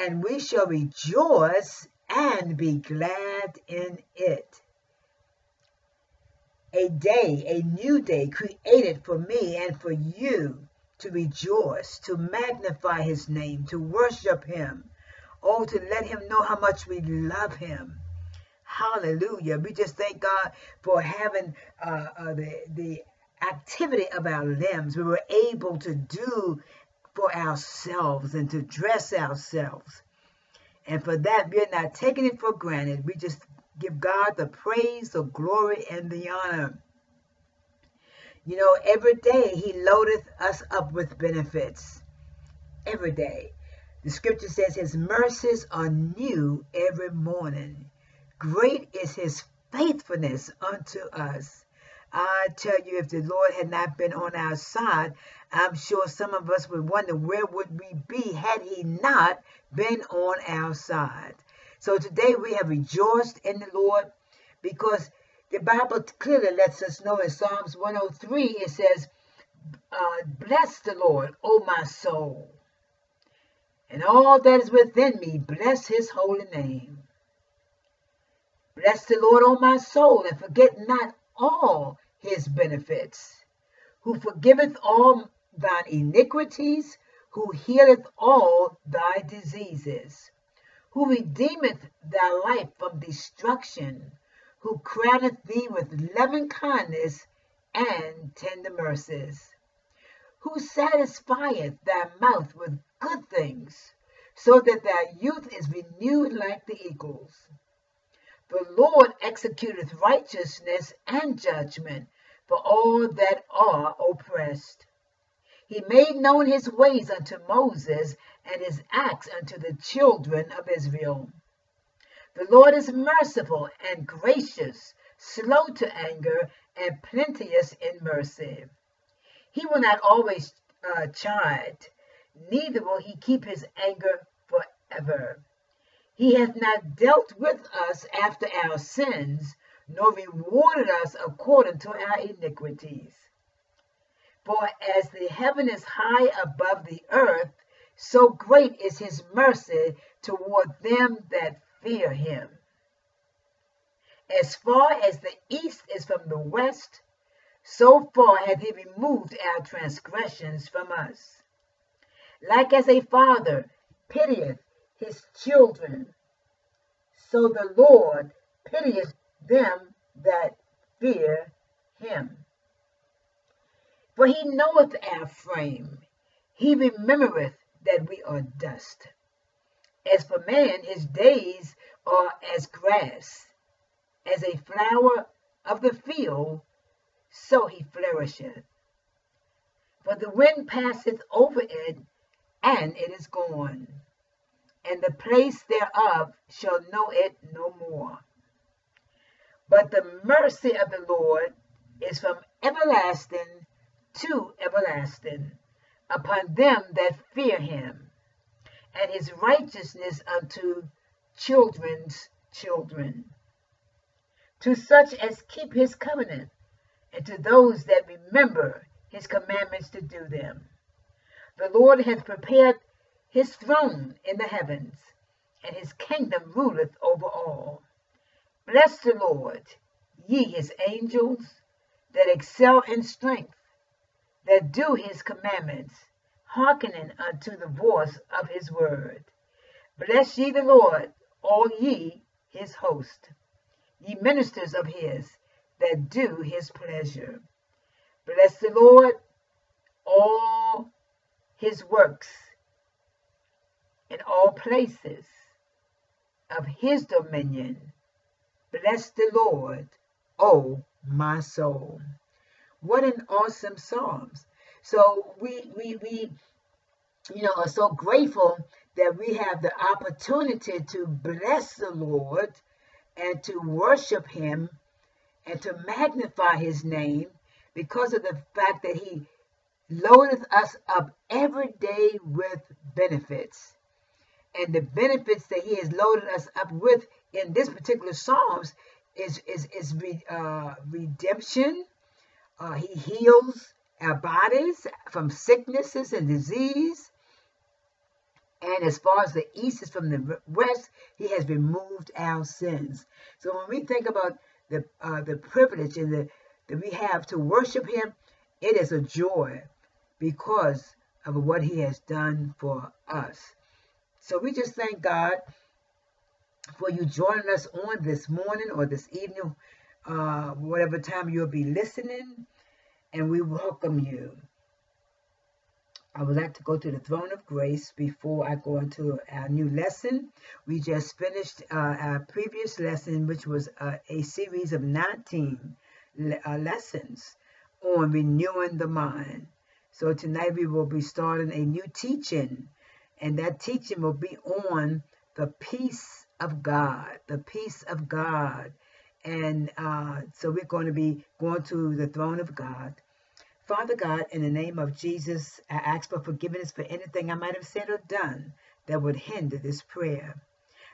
and we shall rejoice and be glad in it. A day, a new day created for me and for you to rejoice, to magnify his name, to worship him, oh, to let him know how much we love him. Hallelujah. We just thank God for having uh, uh, the, the activity of our limbs. We were able to do for ourselves and to dress ourselves. And for that, we're not taking it for granted. We just give God the praise, the glory, and the honor. You know, every day He loadeth us up with benefits. Every day. The scripture says His mercies are new every morning. Great is His faithfulness unto us. I tell you, if the Lord had not been on our side, I'm sure some of us would wonder where would we be had he not been on our side. So today we have rejoiced in the Lord because the Bible clearly lets us know in Psalms 103 it says, uh, Bless the Lord, O my soul, and all that is within me, bless his holy name. Bless the Lord, O my soul, and forget not all his benefits, who forgiveth all thine iniquities, who healeth all thy diseases, who redeemeth thy life from destruction, who crowneth thee with loving kindness and tender mercies, who satisfieth thy mouth with good things, so that thy youth is renewed like the eagles. The Lord executeth righteousness and judgment for all that are oppressed. He made known his ways unto Moses, and his acts unto the children of Israel. The Lord is merciful and gracious, slow to anger, and plenteous in mercy. He will not always uh, chide, neither will he keep his anger forever. He hath not dealt with us after our sins, nor rewarded us according to our iniquities. For as the heaven is high above the earth, so great is his mercy toward them that fear him. As far as the east is from the west, so far hath he removed our transgressions from us. Like as a father pitieth his children, so the Lord pitieth them that fear him. For he knoweth our frame, he remembereth that we are dust. As for man, his days are as grass, as a flower of the field, so he flourisheth. For the wind passeth over it, and it is gone, and the place thereof shall know it no more. But the mercy of the Lord is from everlasting to everlasting upon them that fear him, and his righteousness unto children's children, to such as keep his covenant, and to those that remember his commandments to do them. The Lord hath prepared his throne in the heavens, and his kingdom ruleth over all. Bless the Lord, ye his angels that excel in strength that do his commandments, hearkening unto the voice of his word. Bless ye the Lord, all ye his host, ye ministers of his that do his pleasure. Bless the Lord, all his works in all places of his dominion. Bless the Lord, O my soul. What an awesome Psalms. So we we we you know are so grateful that we have the opportunity to bless the Lord and to worship Him and to magnify His name because of the fact that He loadeth us up every day with benefits. And the benefits that He has loaded us up with in this particular Psalms is, is, is uh, redemption. Uh, he heals our bodies from sicknesses and disease. And as far as the east is from the west, he has removed our sins. So when we think about the uh, the privilege and the that we have to worship him, it is a joy because of what he has done for us. So we just thank God for you joining us on this morning or this evening, uh, whatever time you'll be listening, and we welcome you. I would like to go to the throne of grace before I go into our new lesson. We just finished uh, our previous lesson, which was uh, a series of 19 le uh, lessons on renewing the mind. So tonight we will be starting a new teaching, and that teaching will be on the peace of God, the peace of God. And uh, so we're going to be going to the throne of God Father God, in the name of Jesus, I ask for forgiveness for anything I might have said or done that would hinder this prayer.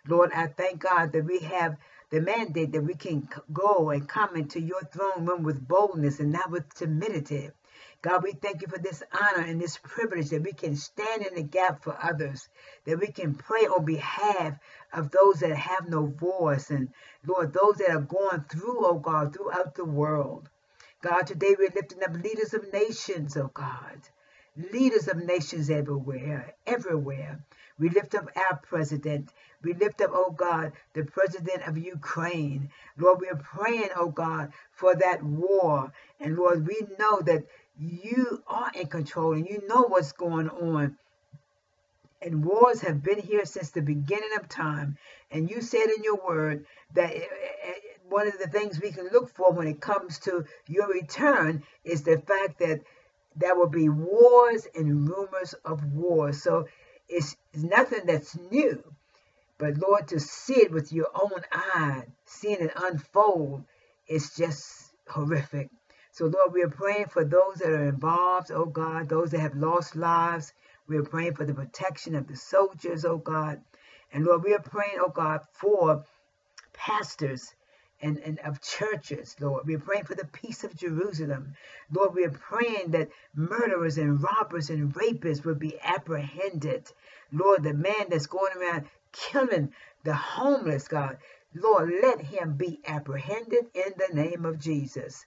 Lord, I thank God that we have the mandate that we can go and come into your throne room with boldness and not with timidity. God, we thank you for this honor and this privilege that we can stand in the gap for others, that we can pray on behalf of those that have no voice, and Lord, those that are going through, oh God, throughout the world. God, today we're lifting up leaders of nations, oh God. Leaders of nations everywhere, everywhere. We lift up our president. We lift up, oh God, the president of Ukraine. Lord, we're praying, oh God, for that war. And Lord, we know that you are in control and you know what's going on. And wars have been here since the beginning of time. And you said in your word that eh, eh, one of the things we can look for when it comes to your return is the fact that there will be wars and rumors of wars. So it's, it's nothing that's new. But Lord, to see it with your own eye, seeing it unfold, is just horrific. So Lord, we are praying for those that are involved, oh God, those that have lost lives. We are praying for the protection of the soldiers, oh God. And Lord, we are praying, oh God, for pastors and, and of churches, Lord. We're praying for the peace of Jerusalem. Lord, we're praying that murderers and robbers and rapists will be apprehended. Lord, the man that's going around killing the homeless, God, Lord, let him be apprehended in the name of Jesus.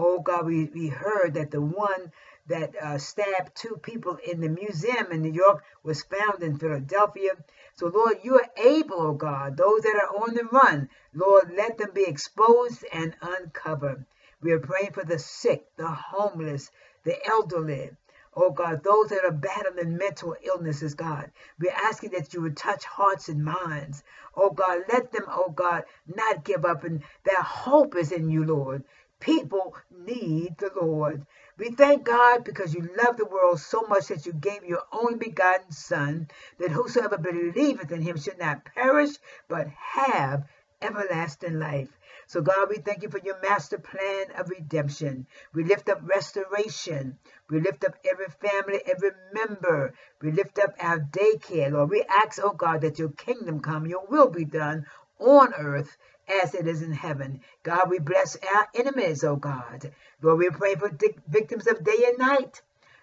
Oh, God, we, we heard that the one that uh, stabbed two people in the museum in New York was found in Philadelphia. So, Lord, you are able, oh God, those that are on the run, Lord, let them be exposed and uncovered. We are praying for the sick, the homeless, the elderly, Oh God, those that are battling mental illnesses, God, we're asking that you would touch hearts and minds. Oh God, let them, oh God, not give up and their hope is in you, Lord. People need the Lord. We thank God because you love the world so much that you gave your only begotten Son, that whosoever believeth in him should not perish, but have everlasting life. So, God, we thank you for your master plan of redemption. We lift up restoration. We lift up every family, every member. We lift up our daycare, Lord. We ask, oh God, that your kingdom come, your will be done on earth as it is in heaven. God, we bless our enemies, oh God. Lord, we pray for victims of day and night.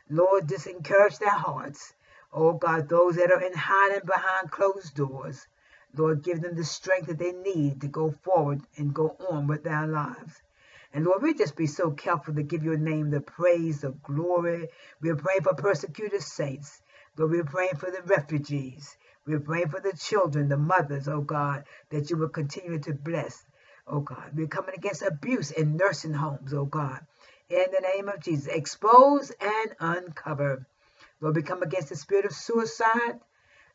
Lord, just encourage their hearts. Oh God, those that are in hiding behind closed doors. Lord, give them the strength that they need to go forward and go on with their lives. And Lord, we just be so careful to give your name the praise, the glory. We're praying for persecuted saints. Lord, we're praying for the refugees. We're praying for the children, the mothers, oh God, that you will continue to bless, oh God. We're coming against abuse in nursing homes, oh God. In the name of Jesus, expose and uncover. Lord, we come against the spirit of suicide.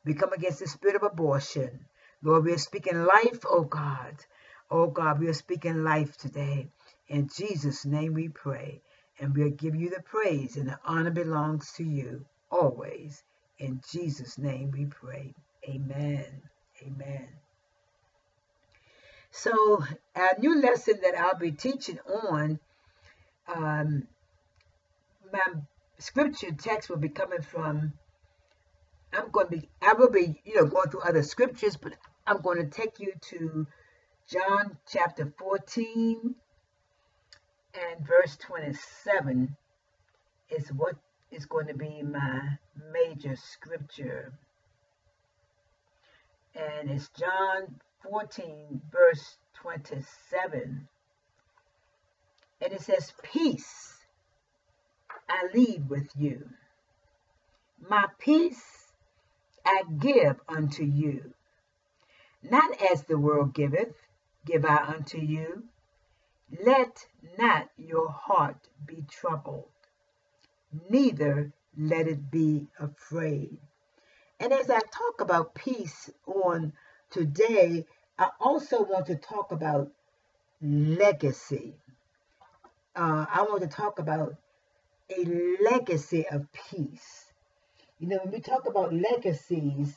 We come against the spirit of abortion. Lord, we are speaking life, oh God. Oh God, we are speaking life today. In Jesus' name we pray. And we'll give you the praise and the honor belongs to you always. In Jesus' name we pray. Amen. Amen. So, our new lesson that I'll be teaching on, um, my scripture text will be coming from. I'm going to be, I will be, you know, going through other scriptures, but I'm going to take you to John chapter 14 and verse 27 is what is going to be my major scripture. And it's John 14, verse 27. And it says, Peace I leave with you. My peace I give unto you. Not as the world giveth, give I unto you. Let not your heart be troubled, neither let it be afraid. And as I talk about peace on today, I also want to talk about legacy. Uh, I want to talk about a legacy of peace. You know, when we talk about legacies,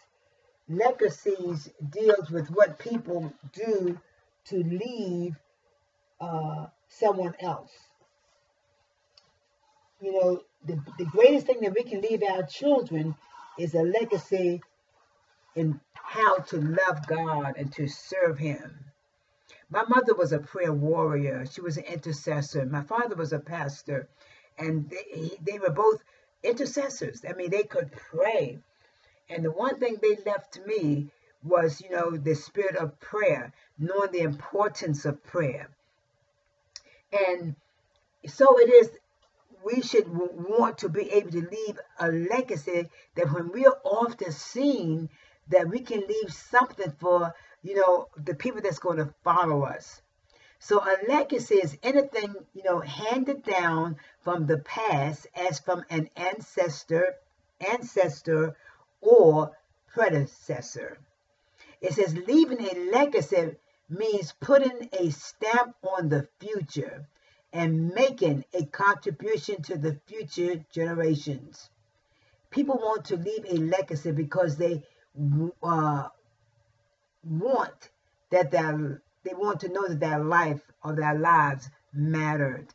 legacies deals with what people do to leave uh, someone else. You know, the, the greatest thing that we can leave our children is a legacy in how to love God and to serve Him. My mother was a prayer warrior. She was an intercessor. My father was a pastor, and they, they were both intercessors. I mean, they could pray. And the one thing they left to me was, you know, the spirit of prayer, knowing the importance of prayer. And so it is we should want to be able to leave a legacy that when we are off the scene, that we can leave something for, you know, the people that's going to follow us. So a legacy is anything, you know, handed down from the past as from an ancestor, ancestor or predecessor. It says leaving a legacy means putting a stamp on the future and making a contribution to the future generations. People want to leave a legacy because they uh, want that their they want to know that their life or their lives mattered.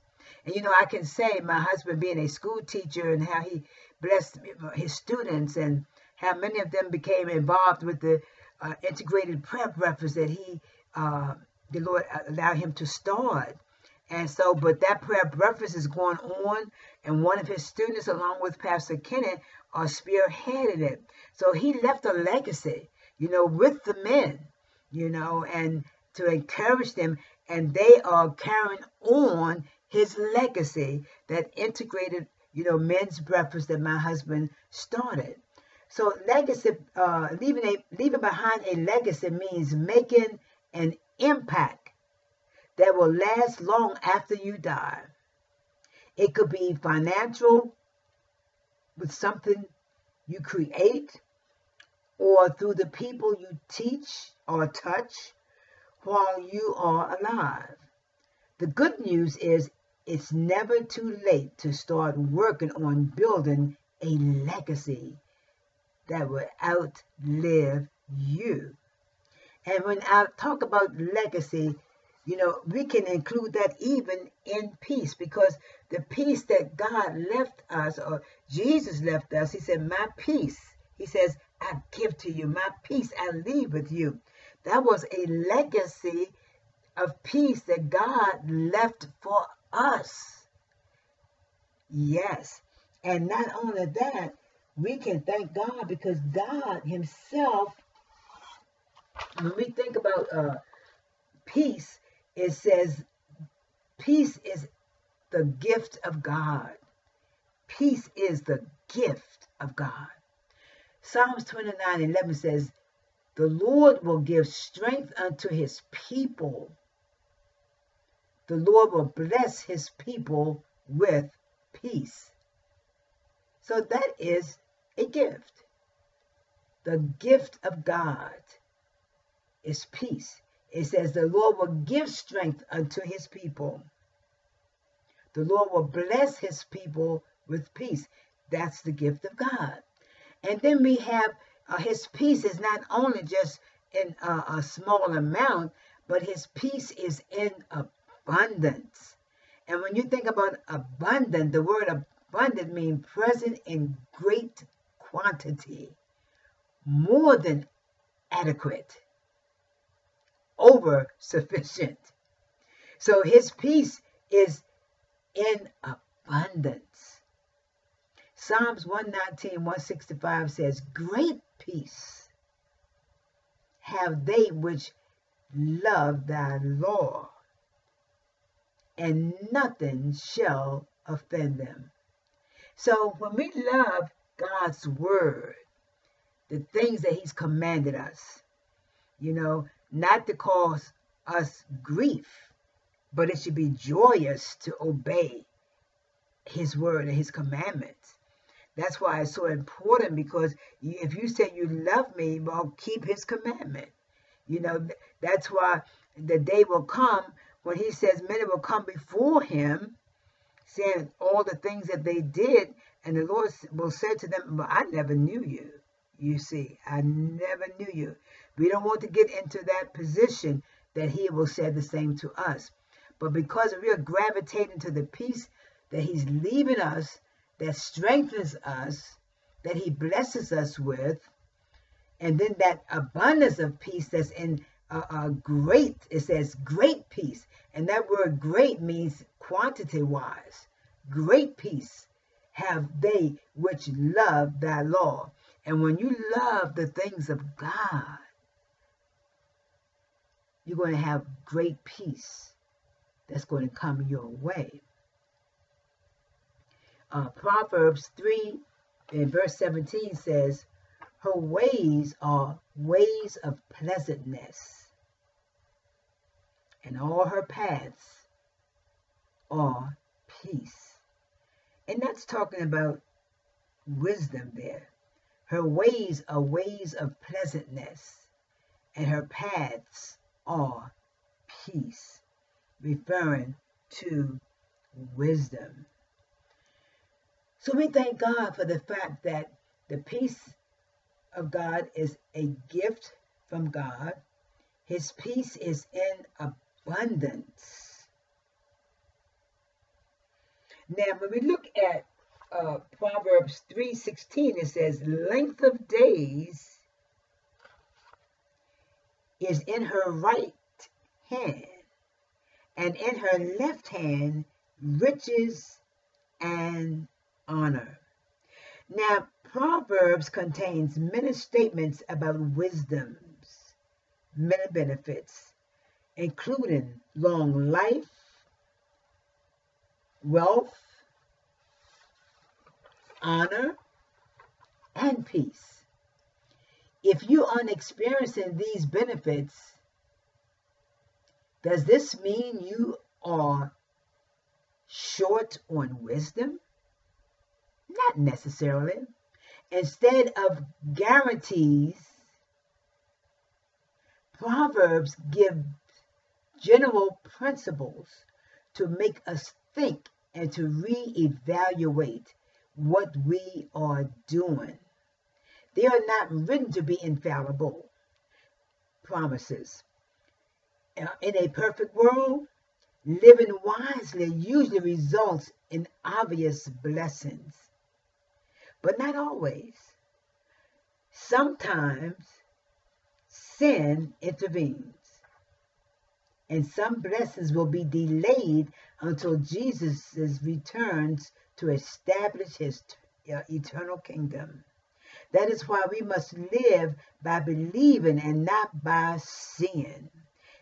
And you know, I can say my husband being a school teacher and how he blessed his students and how many of them became involved with the uh, integrated prep breakfast that he, uh, the Lord allowed him to start. And so, but that prayer breakfast is going on, and one of his students, along with Pastor Kenneth, are spearheading it. So he left a legacy, you know, with the men, you know, and to encourage them, and they are carrying on his legacy that integrated, you know, men's breakfast that my husband started. So legacy, uh, leaving a leaving behind a legacy means making an impact that will last long after you die. It could be financial with something you create or through the people you teach or touch while you are alive. The good news is it's never too late to start working on building a legacy that will outlive you. And when I talk about legacy, you know, we can include that even in peace because the peace that God left us or Jesus left us, he said, My peace, he says, I give to you. My peace I leave with you. That was a legacy of peace that God left for us. Yes. And not only that, we can thank God because God Himself, when we think about uh, peace, it says peace is the gift of God. Peace is the gift of God. Psalms 29 11 says, The Lord will give strength unto his people. The Lord will bless his people with peace. So that is a gift. The gift of God is peace. It says, The Lord will give strength unto his people. The Lord will bless his people with peace. That's the gift of God. And then we have uh, his peace is not only just in uh, a small amount, but his peace is in abundance. And when you think about abundant, the word abundant means present in great quantity, more than adequate, over sufficient. So his peace is in abundance. Psalms 119, 165 says, Great peace have they which love thy law, and nothing shall offend them. So when we love God's word, the things that he's commanded us, you know, not to cause us grief, but it should be joyous to obey his word and his commandments. That's why it's so important because if you say you love me, well, keep his commandment. You know, that's why the day will come when he says many will come before him, saying all the things that they did, and the Lord will say to them, But I never knew you. You see, I never knew you. We don't want to get into that position that he will say the same to us. But because we are gravitating to the peace that he's leaving us, that strengthens us, that he blesses us with, and then that abundance of peace that's in a, a great, it says great peace. And that word great means quantity wise. Great peace have they which love thy law. And when you love the things of God, you're going to have great peace that's going to come your way. Uh, Proverbs 3 in verse 17 says, Her ways are ways of pleasantness, and all her paths are peace. And that's talking about wisdom there. Her ways are ways of pleasantness, and her paths are peace, referring to wisdom. So we thank God for the fact that the peace of God is a gift from God. His peace is in abundance. Now, when we look at uh, Proverbs 3.16, it says, length of days is in her right hand, and in her left hand riches and honor. Now, Proverbs contains many statements about wisdom's many benefits, including long life, wealth, honor, and peace. If you aren't experiencing these benefits, does this mean you are short on wisdom? Not necessarily. Instead of guarantees, Proverbs give general principles to make us think and to reevaluate what we are doing. They are not written to be infallible promises. Uh, in a perfect world, living wisely usually results in obvious blessings, but not always. Sometimes sin intervenes, and some blessings will be delayed until Jesus returns to establish his uh, eternal kingdom. That is why we must live by believing and not by seeing.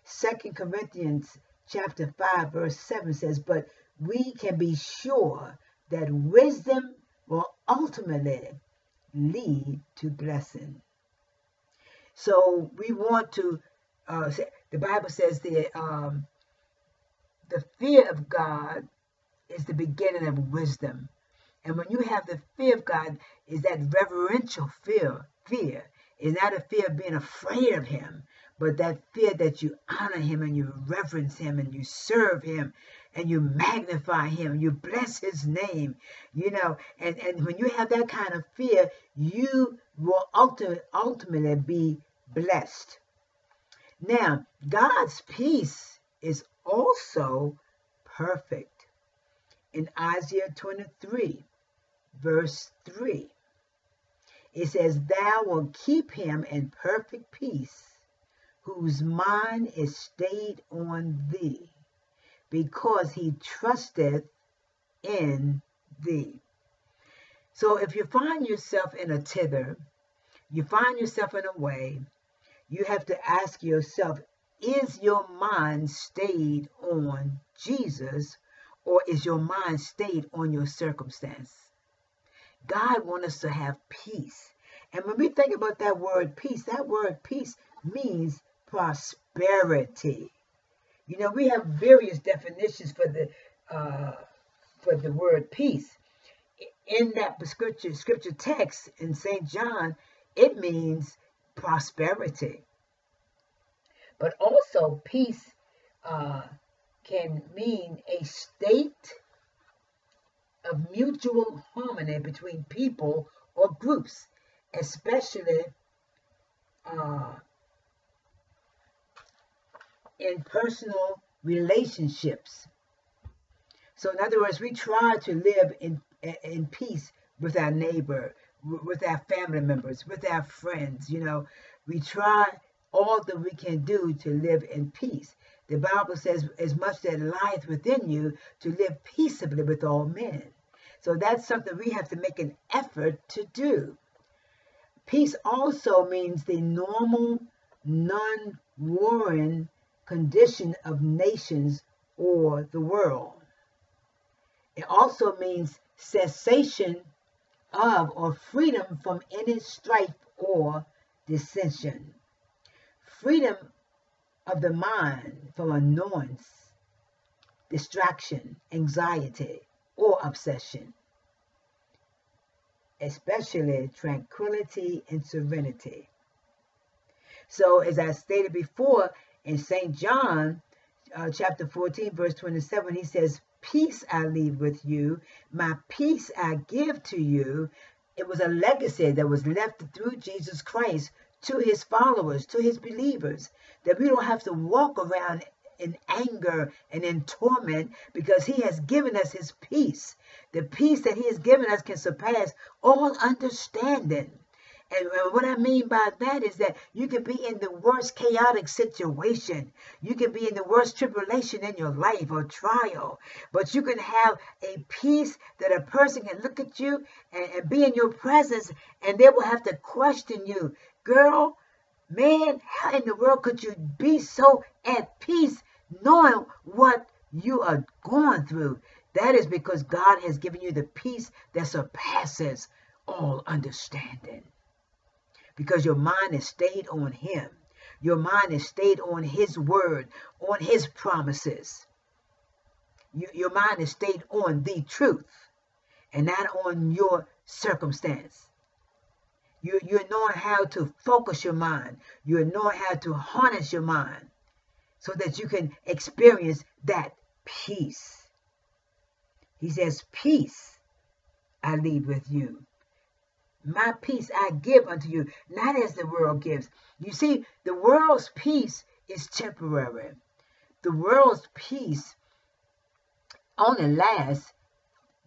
Second Corinthians chapter 5 verse 7 says, But we can be sure that wisdom will ultimately lead to blessing. So we want to, uh, the Bible says that um, the fear of God is the beginning of wisdom. And when you have the fear of God, is that reverential fear, fear. Is not a fear of being afraid of him, but that fear that you honor him and you reverence him and you serve him and you magnify him, you bless his name, you know, and, and when you have that kind of fear, you will ultimately, ultimately be blessed. Now, God's peace is also perfect. In Isaiah 23, verse 3, it says, Thou wilt keep him in perfect peace, whose mind is stayed on thee, because he trusteth in thee. So if you find yourself in a tither, you find yourself in a way, you have to ask yourself, is your mind stayed on Jesus or is your mind stayed on your circumstance? God wants us to have peace. And when we think about that word peace, that word peace means prosperity. You know, we have various definitions for the uh, for the word peace. In that scripture scripture text in St. John, it means prosperity. But also, peace uh, can mean a state of mutual harmony between people or groups, especially uh, in personal relationships. So, in other words, we try to live in, in peace with our neighbor, with our family members, with our friends. You know, we try all that we can do to live in peace. The Bible says, as much that lieth within you, to live peaceably with all men. So that's something we have to make an effort to do. Peace also means the normal, non warring condition of nations or the world. It also means cessation of or freedom from any strife or dissension. Freedom of the mind from annoyance, distraction, anxiety, or obsession. Especially tranquility and serenity. So, as I stated before, in St. John uh, chapter 14, verse 27, he says, Peace I leave with you, my peace I give to you. It was a legacy that was left through Jesus Christ to his followers, to his believers, that we don't have to walk around in anger and in torment because he has given us his peace. The peace that he has given us can surpass all understanding. And what I mean by that is that you can be in the worst chaotic situation. You can be in the worst tribulation in your life or trial. But you can have a peace that a person can look at you and, and be in your presence and they will have to question you. Girl, man, how in the world could you be so at peace knowing what you are going through? That is because God has given you the peace that surpasses all understanding because your mind is stayed on Him. Your mind is stayed on His word, on His promises. You, your mind is stayed on the truth and not on your circumstance. You, you're knowing how to focus your mind. You're knowing how to harness your mind so that you can experience that peace. He says, Peace I leave with you. My peace I give unto you, not as the world gives. You see, the world's peace is temporary. The world's peace only lasts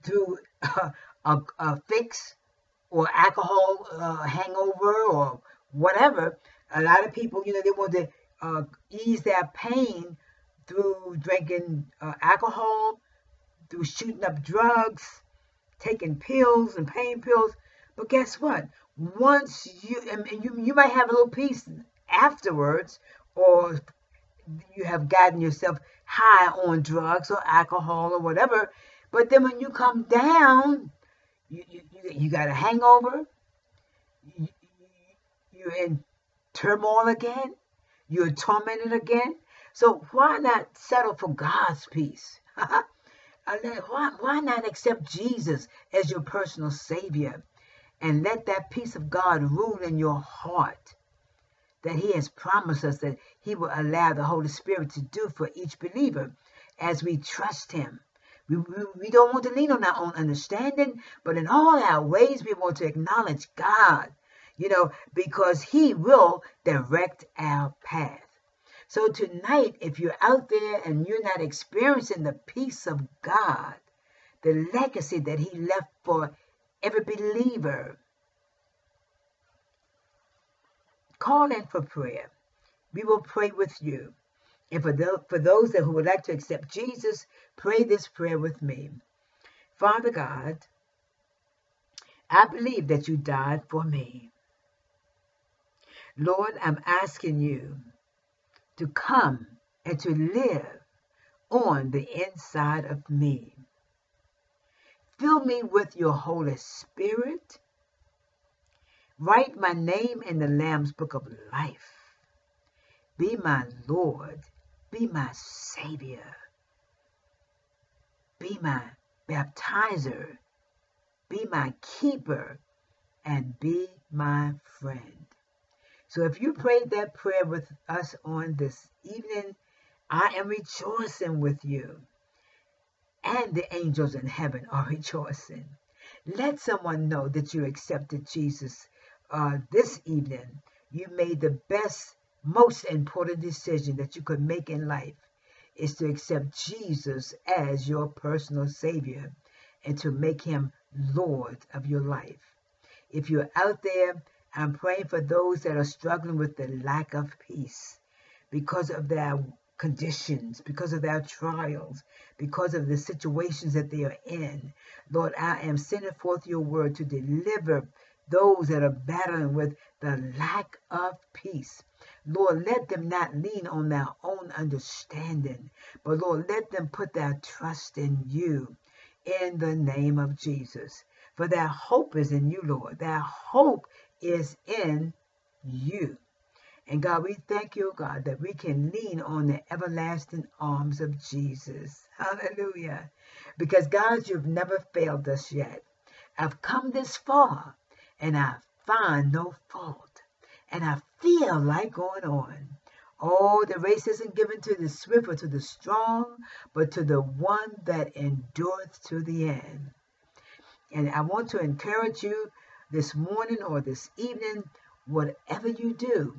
through a, a, a fix or alcohol uh, hangover or whatever. A lot of people, you know, they want to uh, ease their pain through drinking uh, alcohol, through shooting up drugs, taking pills and pain pills. But guess what? Once you, and you, you might have a little peace afterwards, or you have gotten yourself high on drugs or alcohol or whatever. But then when you come down, you, you, you got a hangover, you, you're in turmoil again, you're tormented again. So why not settle for God's peace? why, why not accept Jesus as your personal Savior? and let that peace of God rule in your heart that he has promised us that he will allow the Holy Spirit to do for each believer. as we trust him. We, we, we don't want to lean on our own understanding, but in all our ways, we want to acknowledge God, you know, because he will direct our path. So tonight, if you're out there and you're not experiencing the peace of God, the legacy that he left for every believer, call in for prayer. We will pray with you. And for, those, for those that who would like to accept Jesus, pray this prayer with me. Father God, I believe that you died for me. Lord, I'm asking you to come and to live on the inside of me. Fill me with your Holy Spirit. Write my name in the Lamb's Book of Life. Be my Lord. Be my Savior. Be my baptizer. Be my keeper. And be my friend. So if you prayed that prayer with us on this evening, I am rejoicing with you and the angels in heaven are rejoicing. Let someone know that you accepted Jesus uh, this evening. You made the best, most important decision that you could make in life is to accept Jesus as your personal Savior and to make him Lord of your life. If you're out there, I'm praying for those that are struggling with the lack of peace because of their conditions, because of their trials, because of the situations that they are in. Lord, I am sending forth your word to deliver those that are battling with the lack of peace. Lord, let them not lean on their own understanding, but Lord, let them put their trust in you in the name of Jesus. For their hope is in you, Lord. Their hope is in you. And God, we thank you, God, that we can lean on the everlasting arms of Jesus. Hallelujah. Because, God, you've never failed us yet. I've come this far and I find no fault. And I feel like going on. Oh, the race isn't given to the swift or to the strong, but to the one that endureth to the end. And I want to encourage you this morning or this evening, whatever you do,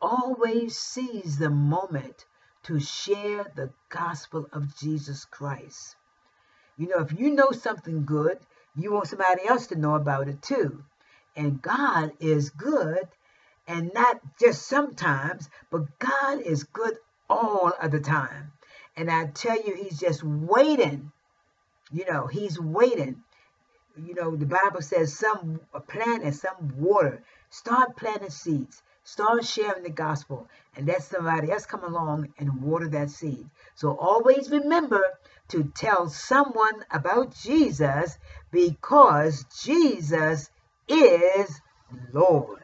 always seize the moment to share the gospel of Jesus Christ. You know, if you know something good, you want somebody else to know about it too. And God is good, and not just sometimes, but God is good all of the time. And I tell you, He's just waiting. You know, He's waiting. You know, the Bible says some plant and some water. Start planting seeds. Start sharing the gospel and let somebody else come along and water that seed. So always remember to tell someone about Jesus because Jesus is Lord.